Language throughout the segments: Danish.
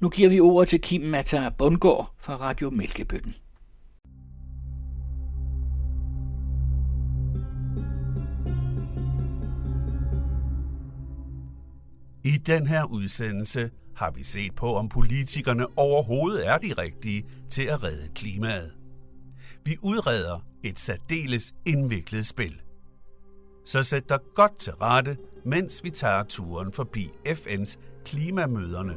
Nu giver vi ordet til Kim Mata Bundgaard fra Radio Mælkebøtten. I den her udsendelse har vi set på, om politikerne overhovedet er de rigtige til at redde klimaet. Vi udreder et særdeles indviklet spil. Så sæt dig godt til rette, mens vi tager turen forbi FN's klimamøderne.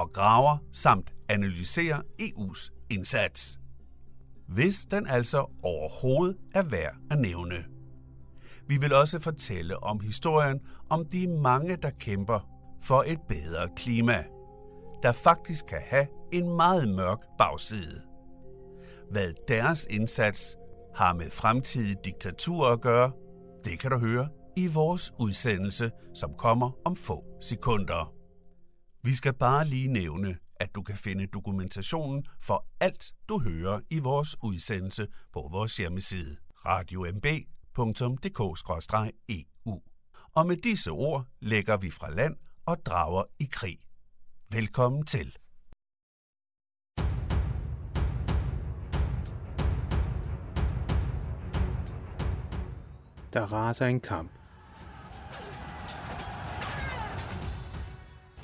Og graver samt analyserer EU's indsats. Hvis den altså overhovedet er værd at nævne. Vi vil også fortælle om historien om de mange, der kæmper for et bedre klima, der faktisk kan have en meget mørk bagside. Hvad deres indsats har med fremtidige diktaturer at gøre, det kan du høre i vores udsendelse, som kommer om få sekunder. Vi skal bare lige nævne, at du kan finde dokumentationen for alt, du hører i vores udsendelse på vores hjemmeside radiomb.dk-eu. Og med disse ord lægger vi fra land og drager i krig. Velkommen til. Der raser en kamp.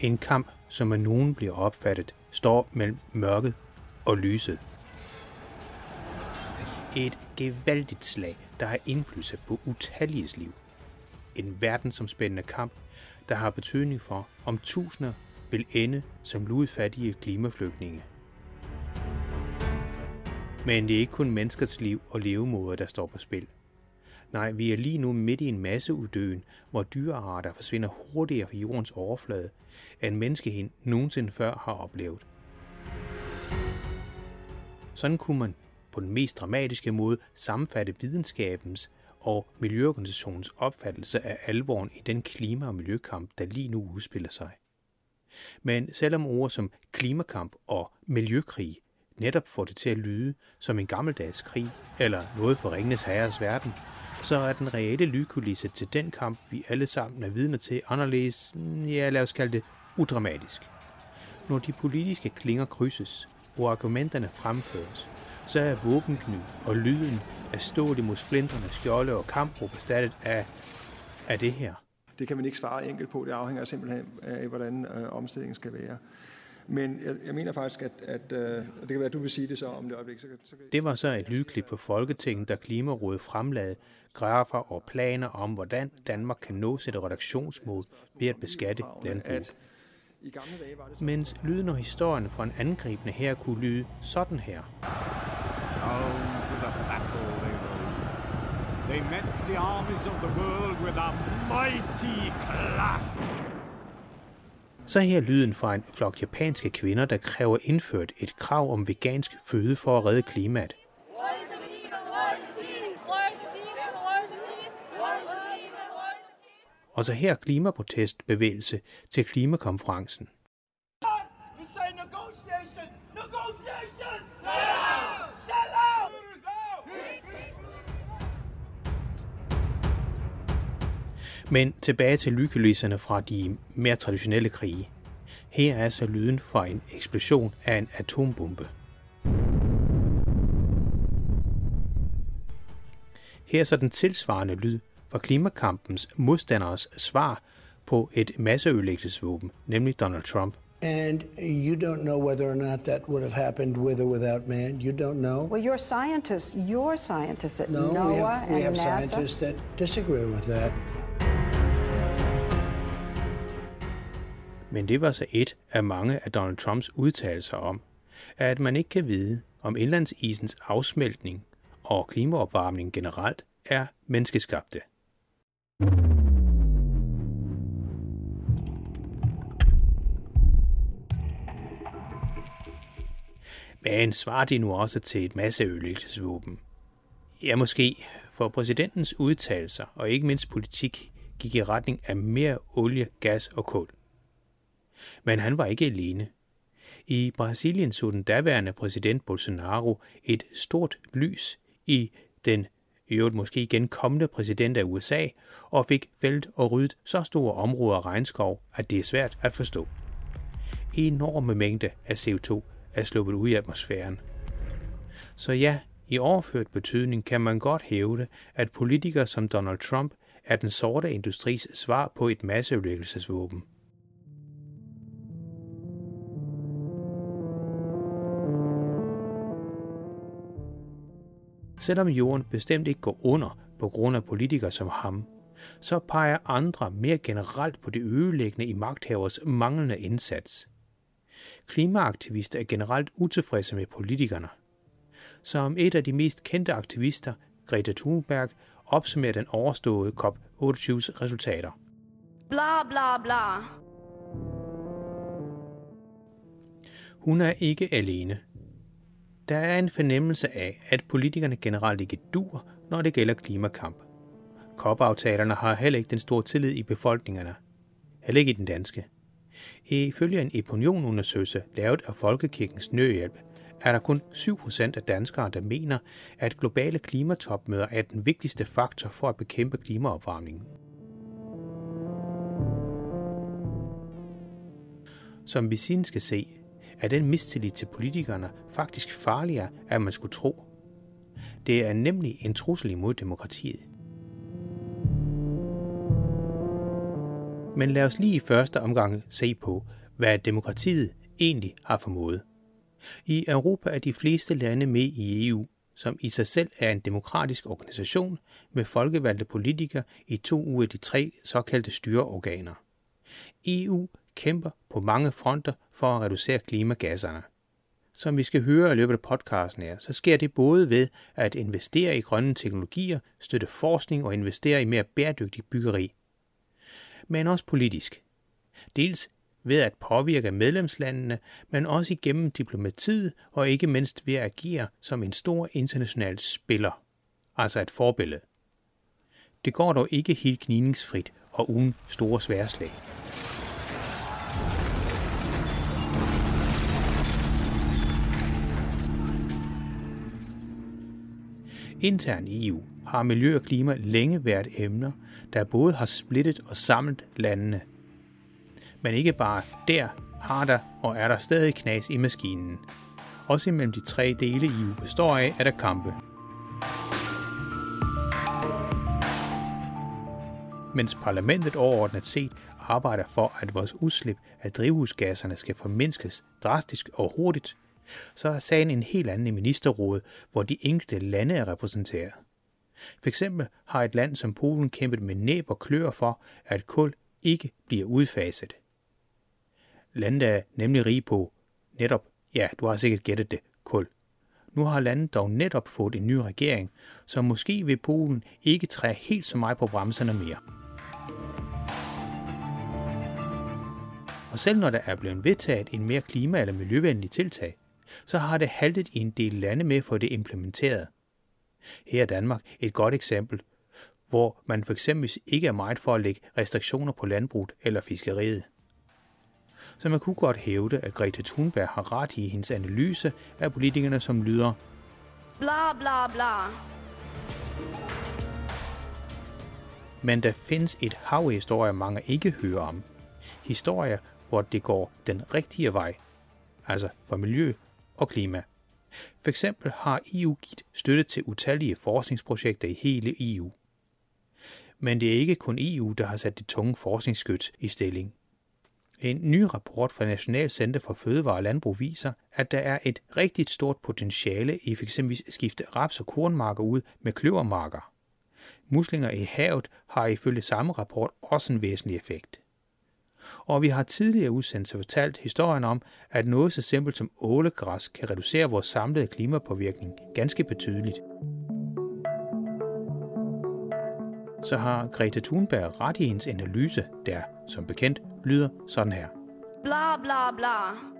En kamp, som af nogen bliver opfattet, står mellem mørket og lyset. Et gevaldigt slag, der har indflydelse på utalliges liv. En verdensomspændende kamp, der har betydning for, om tusinder vil ende som ludfattige klimaflygtninge. Men det er ikke kun menneskers liv og levemåder, der står på spil. Nej, vi er lige nu midt i en masseuddøen, hvor dyrearter forsvinder hurtigere fra jordens overflade, end menneskeheden nogensinde før har oplevet. Sådan kunne man på den mest dramatiske måde sammenfatte videnskabens og Miljøorganisationens opfattelse af alvoren i den klima- og miljøkamp, der lige nu udspiller sig. Men selvom ord som klimakamp og miljøkrig netop får det til at lyde som en gammeldags krig eller noget for Ringenes Herres verden, så er den reelle lydkulisse til den kamp, vi alle sammen er vidner til, anderledes, mm, ja lad os kalde det, udramatisk. Når de politiske klinger krydses, og argumenterne fremføres, så er våbenkniv og lyden af stål imod splinterne, skjolde og kampråb erstattet af, af det her. Det kan man ikke svare enkelt på. Det afhænger simpelthen af, hvordan øh, omstillingen skal være. Men jeg, jeg mener faktisk, at, at øh, det kan være, at du vil sige det så om det øjeblik. Så, så det var så et lydklip på Folketinget, der Klimarådet fremlagde grafer og planer om, hvordan Danmark kan nå sit redaktionsmål ved at beskatte landbrug. I gamle dage var det Mens lyden og historien fra en angribende her kunne lyde sådan her. They met the armies of the world with a mighty clash. Så her lyden fra en flok japanske kvinder, der kræver indført et krav om vegansk føde for at redde klimaet. Og så her klimaprotestbevægelse til klimakonferencen. Men tilbage til lykkelyserne fra de mere traditionelle krige. Her er så lyden fra en eksplosion af en atombombe. Her er så den tilsvarende lyd fra klimakampens modstanderes svar på et masseødelæggelsesvåben, nemlig Donald Trump. And you don't know whether or not that would have happened with or without man. You don't know. Well, you're scientists. You're scientists at no, NOAA we have, we and have NASA. scientists that disagree with that. Men det var så et af mange af Donald Trumps udtalelser om, at man ikke kan vide, om indlandsisens afsmeltning og klimaopvarmning generelt er menneskeskabte. Men svarer de nu også til et masseødelæggelsesvåben? Ja, måske, for præsidentens udtalelser og ikke mindst politik gik i retning af mere olie, gas og kul. Men han var ikke alene. I Brasilien så den daværende præsident Bolsonaro et stort lys i den i øvrigt måske igen kommende præsident af USA, og fik fældet og ryddet så store områder regnskov, at det er svært at forstå. Enorme mængder af CO2 er sluppet ud i atmosfæren. Så ja, i overført betydning kan man godt hævde, at politikere som Donald Trump er den sorte industris svar på et masseødelæggelsesvåben. Selvom jorden bestemt ikke går under på grund af politikere som ham, så peger andre mere generelt på det ødelæggende i magthavers manglende indsats. Klimaaktivister er generelt utilfredse med politikerne. Som et af de mest kendte aktivister, Greta Thunberg, opsummerer den overståede COP28's resultater. Bla bla bla. Hun er ikke alene. Der er en fornemmelse af, at politikerne generelt ikke dur, når det gælder klimakamp. COP-aftalerne har heller ikke den store tillid i befolkningerne. Heller ikke i den danske. Ifølge en opinionundersøgelse lavet af Folkekirkens Nødhjælp, er der kun 7% af danskere, der mener, at globale klimatopmøder er den vigtigste faktor for at bekæmpe klimaopvarmningen. Som vi siden skal se, er den mistillid til politikerne faktisk farligere, end man skulle tro. Det er nemlig en trussel imod demokratiet. Men lad os lige i første omgang se på, hvad demokratiet egentlig har formået. I Europa er de fleste lande med i EU, som i sig selv er en demokratisk organisation med folkevalgte politikere i to ud af de tre såkaldte styreorganer. EU kæmper på mange fronter for at reducere klimagasserne. Som vi skal høre i løbet af podcasten her, så sker det både ved at investere i grønne teknologier, støtte forskning og investere i mere bæredygtig byggeri. Men også politisk. Dels ved at påvirke medlemslandene, men også igennem diplomatiet og ikke mindst ved at agere som en stor international spiller, altså et forbillede. Det går dog ikke helt kniningsfrit og uden store sværslag. Internt i EU har miljø og klima længe været emner, der både har splittet og samlet landene. Men ikke bare der har der og er der stadig knas i maskinen. Også imellem de tre dele EU består af, er der kampe. Mens parlamentet overordnet set arbejder for, at vores udslip af drivhusgasserne skal formindskes drastisk og hurtigt, så er sagen en helt anden i ministerrådet, hvor de enkelte lande er repræsenteret. For eksempel har et land som Polen kæmpet med næb og klør for, at kul ikke bliver udfaset. Landet er nemlig rige på netop, ja, du har sikkert gættet det, kul. Nu har landet dog netop fået en ny regering, så måske vil Polen ikke træde helt så meget på bremserne mere. Og selv når der er blevet vedtaget en mere klima- eller miljøvenlig tiltag, så har det haltet i en del lande med at få det implementeret. Her er Danmark et godt eksempel, hvor man for eksempel ikke er meget for at lægge restriktioner på landbruget eller fiskeriet. Så man kunne godt hævde, at Grete Thunberg har ret i hendes analyse af politikerne, som lyder Bla bla bla. Men der findes et hav af historier, mange ikke hører om. Historier, hvor det går den rigtige vej, altså for miljø og klima. For eksempel har EU givet støtte til utallige forskningsprojekter i hele EU. Men det er ikke kun EU, der har sat det tunge forskningsskyt i stilling. En ny rapport fra National Center for Fødevare og Landbrug viser, at der er et rigtig stort potentiale i f.eks. at skifte raps- og kornmarker ud med kløvermarker. Muslinger i havet har ifølge samme rapport også en væsentlig effekt. Og vi har tidligere udsendelser fortalt historien om, at noget så simpelt som ålegræs kan reducere vores samlede klimapåvirkning ganske betydeligt. Så har Greta Thunberg ret i hendes analyse, der, som bekendt, lyder sådan her. Bla bla bla.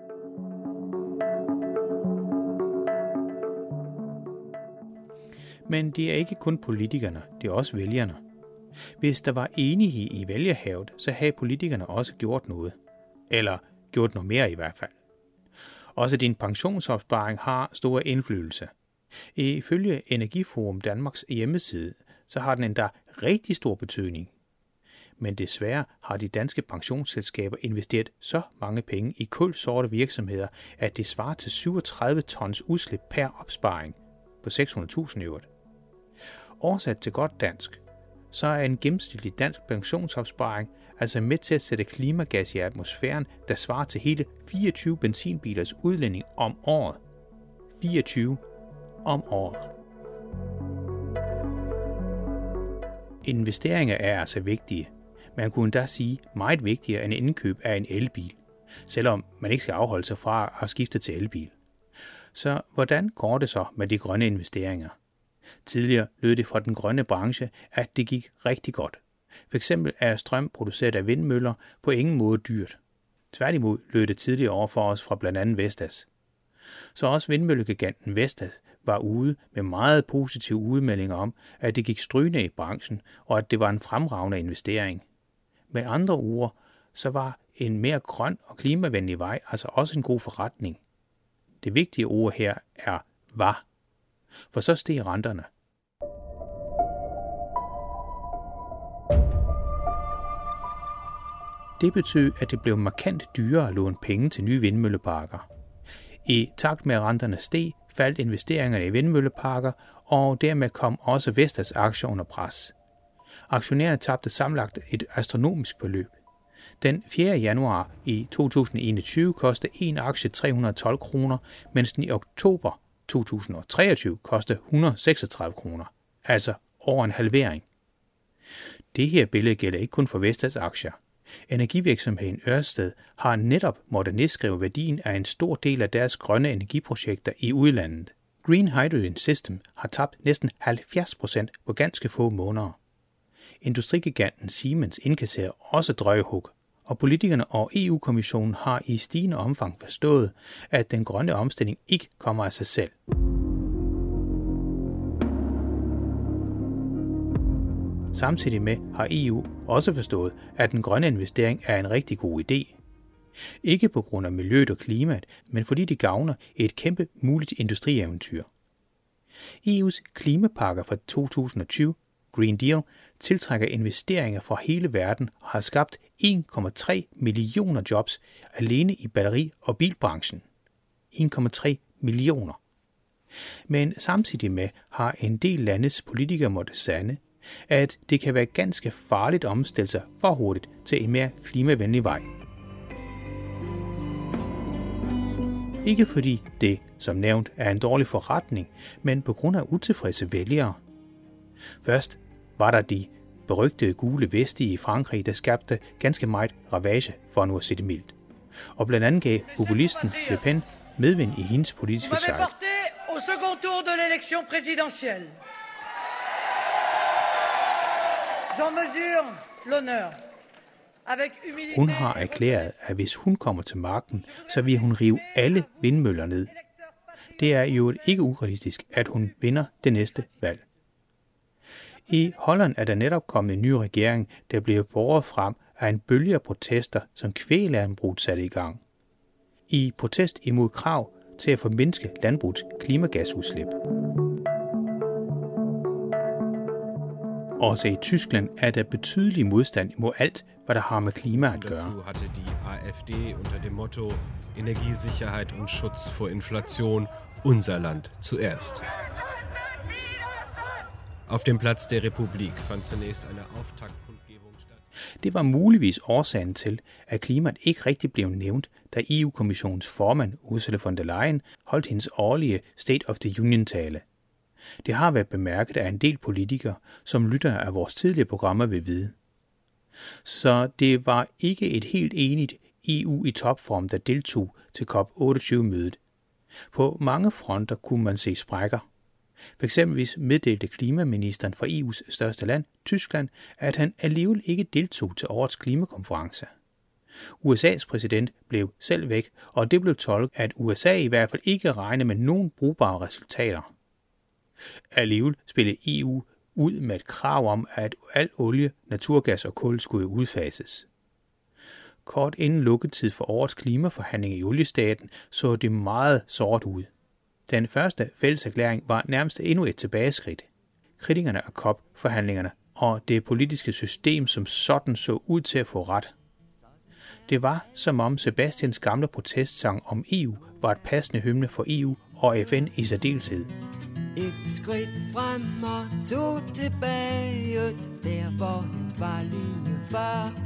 Men det er ikke kun politikerne, det er også vælgerne. Hvis der var enighed i vælgerhavet, så havde politikerne også gjort noget. Eller gjort noget mere i hvert fald. Også din pensionsopsparing har stor indflydelse. Ifølge Energiforum Danmarks hjemmeside, så har den endda rigtig stor betydning. Men desværre har de danske pensionsselskaber investeret så mange penge i kulsorte virksomheder, at det svarer til 37 tons udslip per opsparing på 600.000 øvrigt. Oversat til godt dansk, så er en gennemsnitlig dansk pensionsopsparing altså med til at sætte klimagas i atmosfæren, der svarer til hele 24 benzinbilers udlænding om året. 24 om året. Investeringer er altså vigtige. Man kunne endda sige meget vigtigere end indkøb af en elbil, selvom man ikke skal afholde sig fra at skifte til elbil. Så hvordan går det så med de grønne investeringer? Tidligere lød det fra den grønne branche, at det gik rigtig godt. For eksempel er strøm produceret af vindmøller på ingen måde dyrt. Tværtimod lød det tidligere over for os fra blandt andet Vestas. Så også vindmøllegiganten Vestas var ude med meget positive udmeldinger om, at det gik strygende i branchen, og at det var en fremragende investering. Med andre ord, så var en mere grøn og klimavenlig vej altså også en god forretning. Det vigtige ord her er var. For så steg renterne. Det betød, at det blev markant dyrere at låne penge til nye vindmølleparker. I takt med at renterne steg, faldt investeringerne i vindmølleparker, og dermed kom også Vestas aktier under pres. Aktionærerne tabte samlet et astronomisk beløb. Den 4. januar i 2021 kostede en aktie 312 kroner, mens den i oktober 2023 koste 136 kroner, altså over en halvering. Det her billede gælder ikke kun for Vestas aktier. Energivirksomheden Ørsted har netop måttet nedskrive værdien af en stor del af deres grønne energiprojekter i udlandet. Green Hydrogen System har tabt næsten 70% på ganske få måneder. Industrigiganten Siemens indkasserer også drøjehug, og politikerne og EU-kommissionen har i stigende omfang forstået, at den grønne omstilling ikke kommer af sig selv. Samtidig med har EU også forstået, at den grønne investering er en rigtig god idé. Ikke på grund af miljøet og klimaet, men fordi det gavner et kæmpe muligt industrieventyr. EU's klimapakker fra 2020, Green Deal, tiltrækker investeringer fra hele verden og har skabt 1,3 millioner jobs alene i batteri- og bilbranchen. 1,3 millioner. Men samtidig med har en del landes politikere måttet sande, at det kan være ganske farligt at omstille sig for hurtigt til en mere klimavenlig vej. Ikke fordi det, som nævnt, er en dårlig forretning, men på grund af utilfredse vælgere. Først var der de berygtede gule veste i Frankrig, der skabte ganske meget ravage, for nu at det mildt. Og blandt andet gav populisten Le Pen medvind i hendes politiske sejr. au second tour de l'élection présidentielle. J'en mesure l'honneur. Hun har erklæret, at hvis hun kommer til magten, så vil hun rive alle vindmøller ned. Det er jo ikke urealistisk, at hun vinder det næste valg. I Holland er der netop kommet en ny regering, der bliver borget frem af en bølge af protester, som kvælandbruget satte i gang. I protest imod krav til at formindske landbrugets klimagasudslip. Også i Tyskland er der betydelig modstand mod alt, hvad der har med klima at gøre. Dazu hatte die AfD unter dem Motto Energiesicherheit und Schutz vor Inflation unser Land zuerst. Auf dem Platz der Republik fand zunächst eine Auftaktkundgebung statt. Det var muligvis årsagen til, at klimaet ikke rigtig blev nævnt, da EU-kommissionens formand Ursula von der Leyen holdt hendes årlige State of the Union-tale. Det har været bemærket af en del politikere, som lytter af vores tidligere programmer ved vide. Så det var ikke et helt enigt EU i topform, der deltog til COP28-mødet. På mange fronter kunne man se sprækker. For eksempelvis meddelte klimaministeren for EU's største land, Tyskland, at han alligevel ikke deltog til årets klimakonference. USA's præsident blev selv væk, og det blev tolket, at USA i hvert fald ikke regnede med nogen brugbare resultater. Alligevel spillede EU ud med et krav om, at al olie, naturgas og kul skulle udfases. Kort inden lukketid for årets klimaforhandling i oliestaten så det meget sort ud. Den første fælleserklæring var nærmest endnu et tilbageskridt. Kritikerne af COP-forhandlingerne og det politiske system som sådan så ud til at få ret. Det var som om Sebastians gamle protestsang om EU var et passende hymne for EU og FN i særdeleshed. Et skridt frem og to tilbage, der hvor var lige før.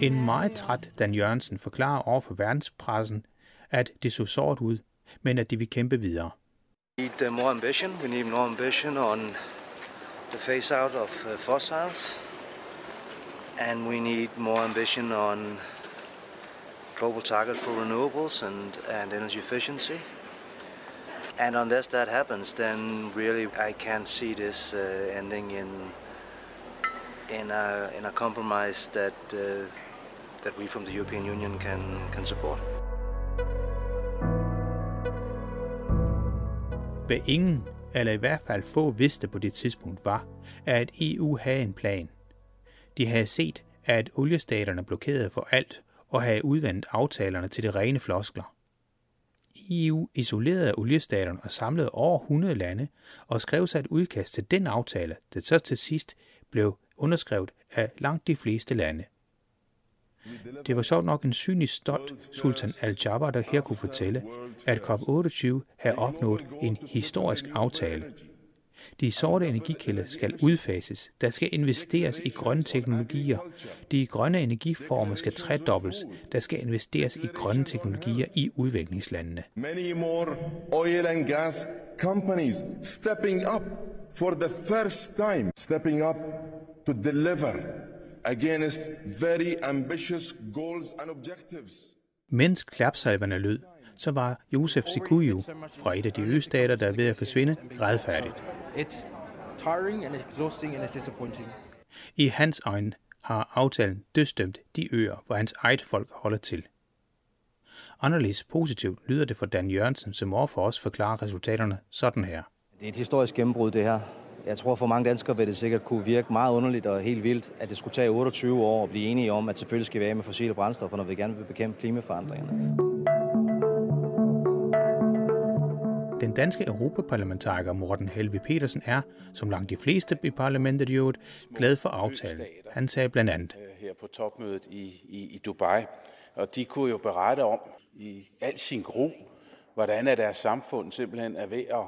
En meget træt Dan Jørgensen forklarer over for verdenspressen, at det så sort ud, men at de vil kæmpe videre. We need uh, more ambition. We need more ambition on the phase out of uh, fossils. And we need more ambition on global target for renewables and, and energy efficiency. And unless that happens, then really I can't see this uh, ending in in a, in a compromise that uh, that we from the European Union can can support. Hvad ingen, eller i hvert fald få vidste på det tidspunkt var, at EU havde en plan. De havde set, at oliestaterne blokerede for alt og havde udvandet aftalerne til det rene floskler. EU isolerede oliestaterne og samlede over 100 lande og skrev sig et udkast til den aftale, der så til sidst blev underskrevet af langt de fleste lande. Det var sjovt nok en synlig stolt Sultan al-Jabbar, der her kunne fortælle, at COP28 havde opnået en historisk aftale. De sorte energikilder skal udfases. Der skal investeres i grønne teknologier. De grønne energiformer skal tredobles. Der skal investeres i grønne teknologier i udviklingslandene. Many more oil and gas companies stepping up for the first time, stepping up to deliver against very ambitious goals and objectives. Mens klapsalverne lød, så var Josef Sikuyu fra et af de østater, der er ved at forsvinde, retfærdigt. It's tiring and exhausting and it's disappointing. I hans øjne har aftalen dødsdømt de øer, hvor hans eget folk holder til. Anderledes positivt lyder det for Dan Jørgensen, som overfor os forklarer resultaterne sådan her. Det er et historisk gennembrud, det her. Jeg tror, for mange danskere vil det sikkert kunne virke meget underligt og helt vildt, at det skulle tage 28 år at blive enige om, at selvfølgelig skal vi af med fossile brændstoffer, når vi gerne vil bekæmpe klimaforandringerne. Den danske europaparlamentariker Morten Helve Petersen er, som langt de fleste i parlamentet i øvrigt, glad for aftalen. Han sagde blandt andet. Her på topmødet i, i, i Dubai, og de kunne jo berette om i al sin gro, hvordan er deres samfund simpelthen er ved at,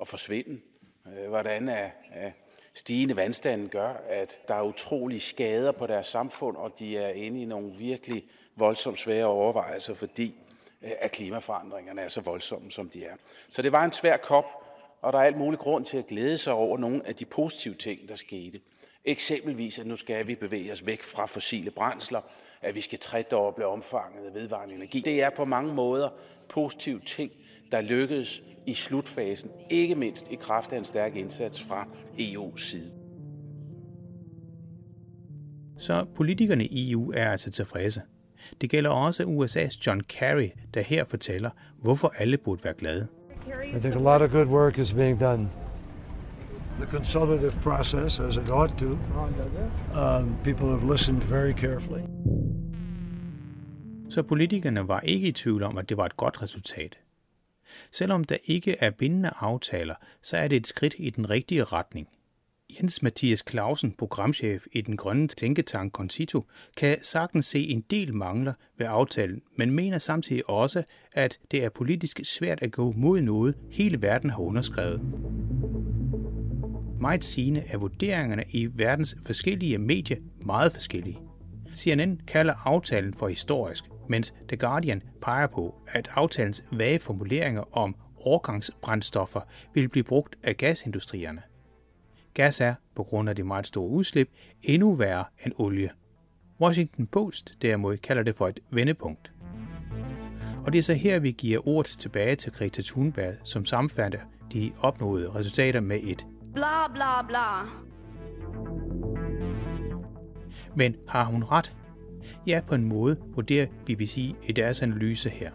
at forsvinde. Øh, hvordan er, er stigende vandstanden gør, at der er utrolige skader på deres samfund, og de er inde i nogle virkelig voldsomt svære overvejelser, fordi øh, at klimaforandringerne er så voldsomme, som de er. Så det var en svær kop, og der er alt mulig grund til at glæde sig over nogle af de positive ting, der skete. Eksempelvis, at nu skal vi bevæge os væk fra fossile brændsler, at vi skal tredoble omfanget af vedvarende energi. Det er på mange måder positive ting, der lykkedes i slutfasen, ikke mindst i kraft af en stærk indsats fra EU's side. Så politikerne i EU er altså tilfredse. Det gælder også USA's John Kerry, der her fortæller, hvorfor alle burde være glade. I think a lot of good work is being done. The consultative process, as it ought to. Um, people have listened very carefully. Så politikerne var ikke i tvivl om, at det var et godt resultat. Selvom der ikke er bindende aftaler, så er det et skridt i den rigtige retning. Jens Mathias Clausen, programchef i den grønne tænketank Concito, kan sagtens se en del mangler ved aftalen, men mener samtidig også, at det er politisk svært at gå mod noget, hele verden har underskrevet. Meget sigende er vurderingerne i verdens forskellige medier meget forskellige. CNN kalder aftalen for historisk, mens The Guardian peger på, at aftalens vage formuleringer om årgangsbrændstoffer vil blive brugt af gasindustrierne. Gas er, på grund af de meget store udslip, endnu værre end olie. Washington Post derimod kalder det for et vendepunkt. Og det er så her, vi giver ordet tilbage til Greta Thunberg, som sammenfatter de opnåede resultater med et Bla bla bla. Men har hun ret? Ja, på en måde vurderer BBC i deres analyse her.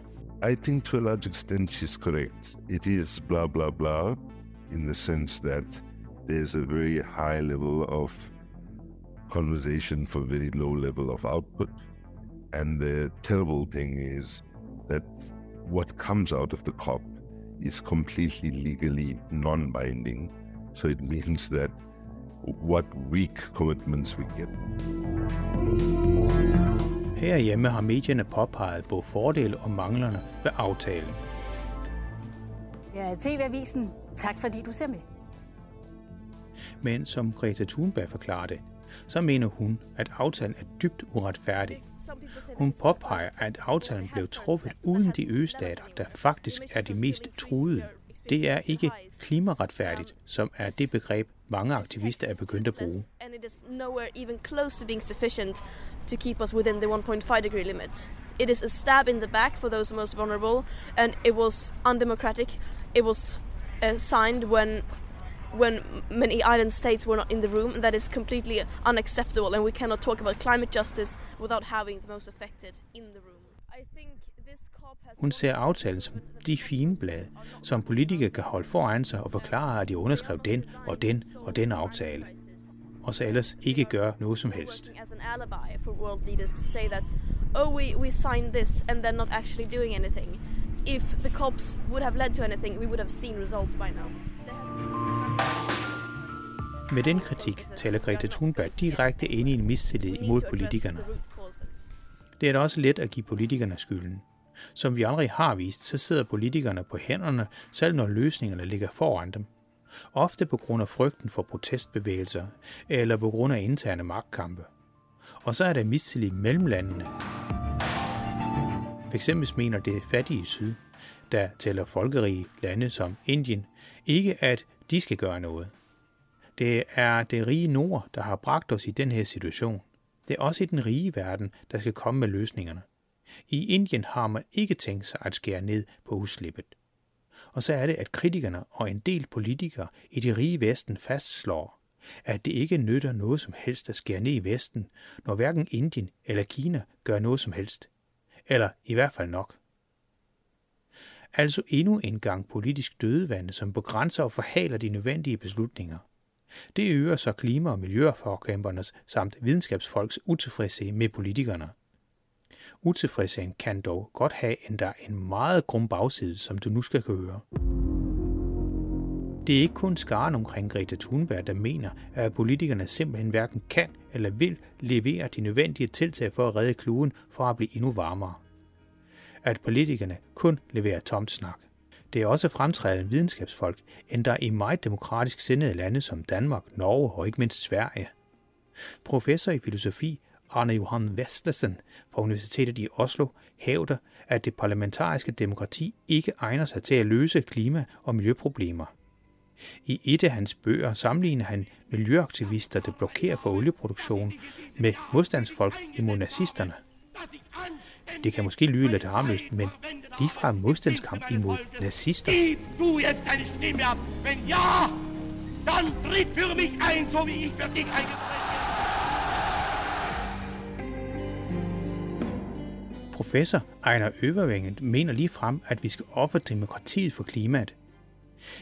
I think to a large extent she's correct. It is blah blah blah in the sense that there's a very high level of conversation for very low level of output. And the terrible thing is that what comes out of the COP is completely legally non binding. So it means that what weak commitments we get. Herhjemme har medierne påpeget både fordele og manglerne ved aftalen. Ja, TV-avisen. Tak fordi du ser med. Men som Greta Thunberg forklarer det, så mener hun, at aftalen er dybt uretfærdig. Hun påpeger, at aftalen blev truffet uden de østater, der faktisk er de mest truede. Det er ikke klimaretfærdigt, som er det begreb, mange aktivister er begyndt at bruge. Is nowhere even close to being sufficient to keep us within the 1.5 degree limit. It is a stab in the back for those most vulnerable, and it was undemocratic. It was uh, signed when when many island states were not in the room, and that is completely unacceptable. And we cannot talk about climate justice without having the most affected in the room. I think this COP has Hun ser aftalen som de fine blade, som politikere kan holde foran sig og forklare, at de underskrev den og den og den aftale. Og så ellers ikke gøre noget som helst. oh, we, we signed this and then not actually doing anything. If the COPs would have led to anything, we would have seen results by now. Med den kritik taler Greta Thunberg direkte ind i en mistillid imod politikerne. Det er da også let at give politikerne skylden. Som vi aldrig har vist, så sidder politikerne på hænderne, selv når løsningerne ligger foran dem. Ofte på grund af frygten for protestbevægelser, eller på grund af interne magtkampe. Og så er der mistillid mellem landene. For eksempel mener det fattige syd, der tæller folkerige lande som Indien, ikke at de skal gøre noget. Det er det rige nord, der har bragt os i den her situation. Det er også i den rige verden, der skal komme med løsningerne. I Indien har man ikke tænkt sig at skære ned på udslippet. Og så er det, at kritikerne og en del politikere i det rige vesten fastslår, at det ikke nytter noget som helst at skære ned i vesten, når hverken Indien eller Kina gør noget som helst. Eller i hvert fald nok. Altså endnu en gang politisk dødevande, som begrænser og forhaler de nødvendige beslutninger. Det øger så klima- og miljøforkæmpernes samt videnskabsfolks utilfredshed med politikerne. Utilfredsheden kan dog godt have endda en meget grum bagside, som du nu skal høre. Det er ikke kun skaren omkring Greta Thunberg, der mener, at politikerne simpelthen hverken kan eller vil levere de nødvendige tiltag for at redde kloden fra at blive endnu varmere. At politikerne kun leverer tomt snak. Det er også fremtrædende videnskabsfolk, endda i meget demokratisk sindede lande som Danmark, Norge og ikke mindst Sverige. Professor i filosofi Arne Johan Vestlesen fra Universitetet i Oslo hævder, at det parlamentariske demokrati ikke egner sig til at løse klima- og miljøproblemer. I et af hans bøger sammenligner han miljøaktivister, der blokerer for olieproduktion, med modstandsfolk imod nazisterne. Det kan måske lyde lidt harmløst, men ligefrem modstandskamp imod nazister. Du jetzt deine Stimme ab? Wenn ja, dann tritt für mich ein, so wie ich für dich eingetreten Professor Ejner Øvervængen mener lige frem, at vi skal ofre demokratiet for klimaet.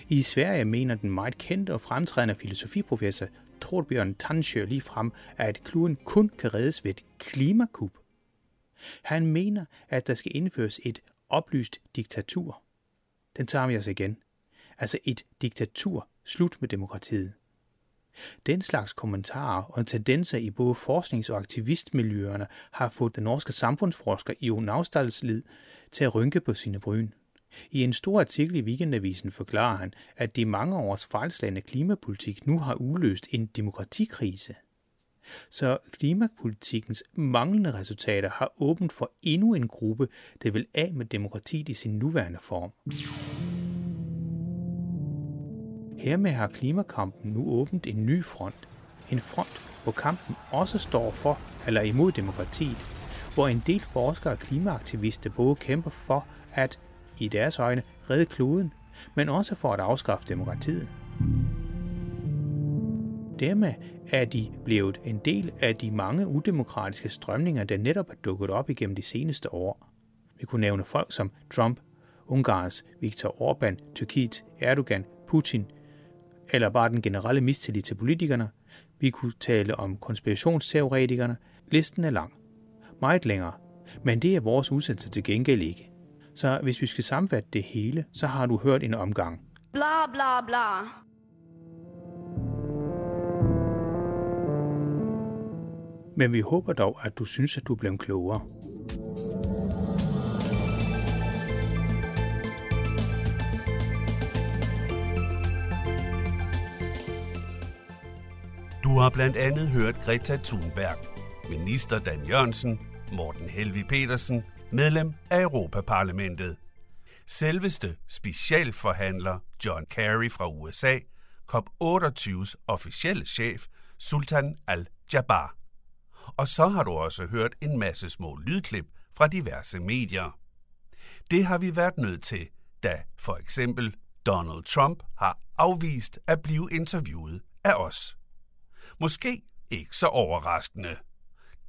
I Sverige mener den meget kendte og fremtrædende filosofiprofessor Torbjørn Tansjø lige frem, at kluden kun kan reddes ved et klimakup. Han mener, at der skal indføres et oplyst diktatur. Den tager vi os igen. Altså et diktatur. Slut med demokratiet. Den slags kommentarer og tendenser i både forsknings- og aktivistmiljøerne har fået den norske samfundsforsker Jon Avstalslid til at rynke på sine bryn. I en stor artikel i Weekendavisen forklarer han, at de mange års fejlslagende klimapolitik nu har uløst en demokratikrise. Så klimapolitikkens manglende resultater har åbent for endnu en gruppe, der vil af med demokratiet i sin nuværende form. Hermed har klimakampen nu åbent en ny front. En front, hvor kampen også står for eller imod demokratiet, hvor en del forskere og klimaaktivister både kæmper for at, i deres øjne, redde kloden, men også for at afskaffe demokratiet. Dermed er de blevet en del af de mange udemokratiske strømninger, der netop er dukket op igennem de seneste år. Vi kunne nævne folk som Trump, Ungarns Viktor Orbán, Tyrkiets Erdogan, Putin, eller bare den generelle mistillid til politikerne. Vi kunne tale om konspirationsteoretikerne. Listen er lang. Meget længere. Men det er vores udsendelse til gengæld ikke. Så hvis vi skal sammenfatte det hele, så har du hørt en omgang. Bla bla bla. Men vi håber dog, at du synes, at du er blevet klogere. Du har blandt andet hørt Greta Thunberg, minister Dan Jørgensen, Morten Helvi Petersen, medlem af Europaparlamentet. Selveste specialforhandler John Kerry fra USA, COP28's officielle chef, Sultan Al-Jabbar. Og så har du også hørt en masse små lydklip fra diverse medier. Det har vi været nødt til, da for eksempel Donald Trump har afvist at blive interviewet af os. Måske ikke så overraskende.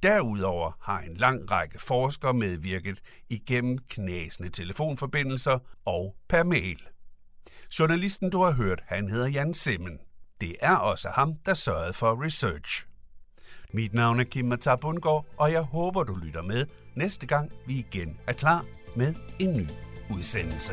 Derudover har en lang række forskere medvirket igennem knasende telefonforbindelser og per mail. Journalisten, du har hørt, han hedder Jan Simmen. Det er også ham, der sørgede for research. Mit navn er Kim Matar Bundgaard, og jeg håber, du lytter med næste gang, vi igen er klar med en ny udsendelse.